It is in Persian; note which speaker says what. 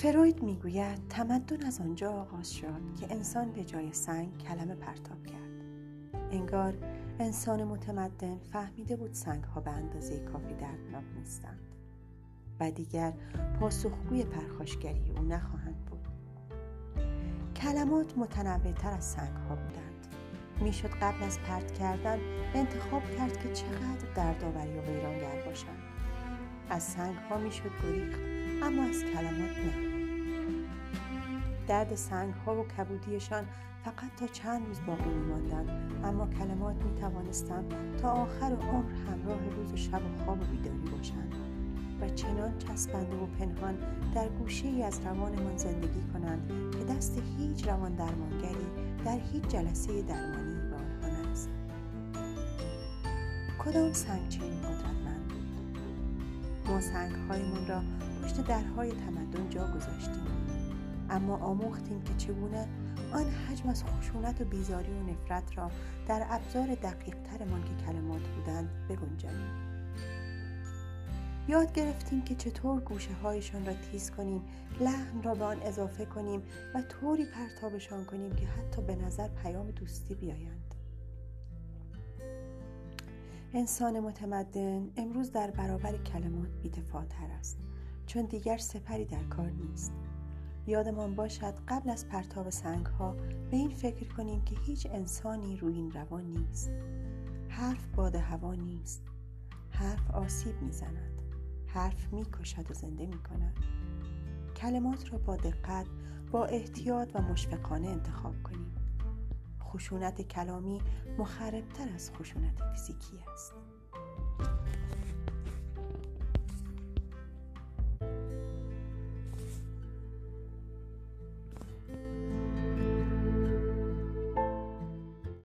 Speaker 1: فروید می‌گوید تمدن از آنجا آغاز شد که انسان به جای سنگ کلمه پرتاب کرد. انگار انسان متمدن فهمیده بود سنگ ها به اندازه کافی دردناک نیستند و دیگر پاسخگوی پرخاشگری او نخواهند بود. کلمات متنوع تر از سنگ ها بودند. می‌شد قبل از پرت کردن انتخاب کرد که چقدر دردآوری و ویرانگر باشند. از سنگ ها می‌شد گریخت اما از کلمات نه. درد سنگ ها و کبودیشان فقط تا چند روز باقی میماندند. اما کلمات می توانستند تا آخر عمر همراه روز و شب و خواب و بیداری باشند و چنان چسبنده و پنهان در گوشه ای از روانمان زندگی کنند که دست هیچ روان درمانگری در هیچ جلسه درمانی به آنها نرسد. کدام سنگ چنین قدرتمند بود؟ ما سنگهایمان را پشت درهای تمدن جا گذاشتیم. اما آموختیم که چگونه آن حجم از خشونت و بیزاری و نفرت را در ابزار دقیق ترمان که کلمات بودند بگنجانیم. یاد گرفتیم که چطور گوشه هایشان را تیز کنیم لحن را به آن اضافه کنیم و طوری پرتابشان کنیم که حتی به نظر پیام دوستی بیایند. انسان متمدن امروز در برابر کلمات بیدفاعتر است چون دیگر سپری در کار نیست. یادمان باشد قبل از پرتاب سنگ ها به این فکر کنیم که هیچ انسانی روی این روان نیست. حرف باد هوا نیست. حرف آسیب می‌زند. حرف می‌کشد و زنده می‌کند. کلمات را با دقت با احتیاط و مشفقانه انتخاب کنیم. خشونت کلامی مخربتر از خشونت فیزیکی است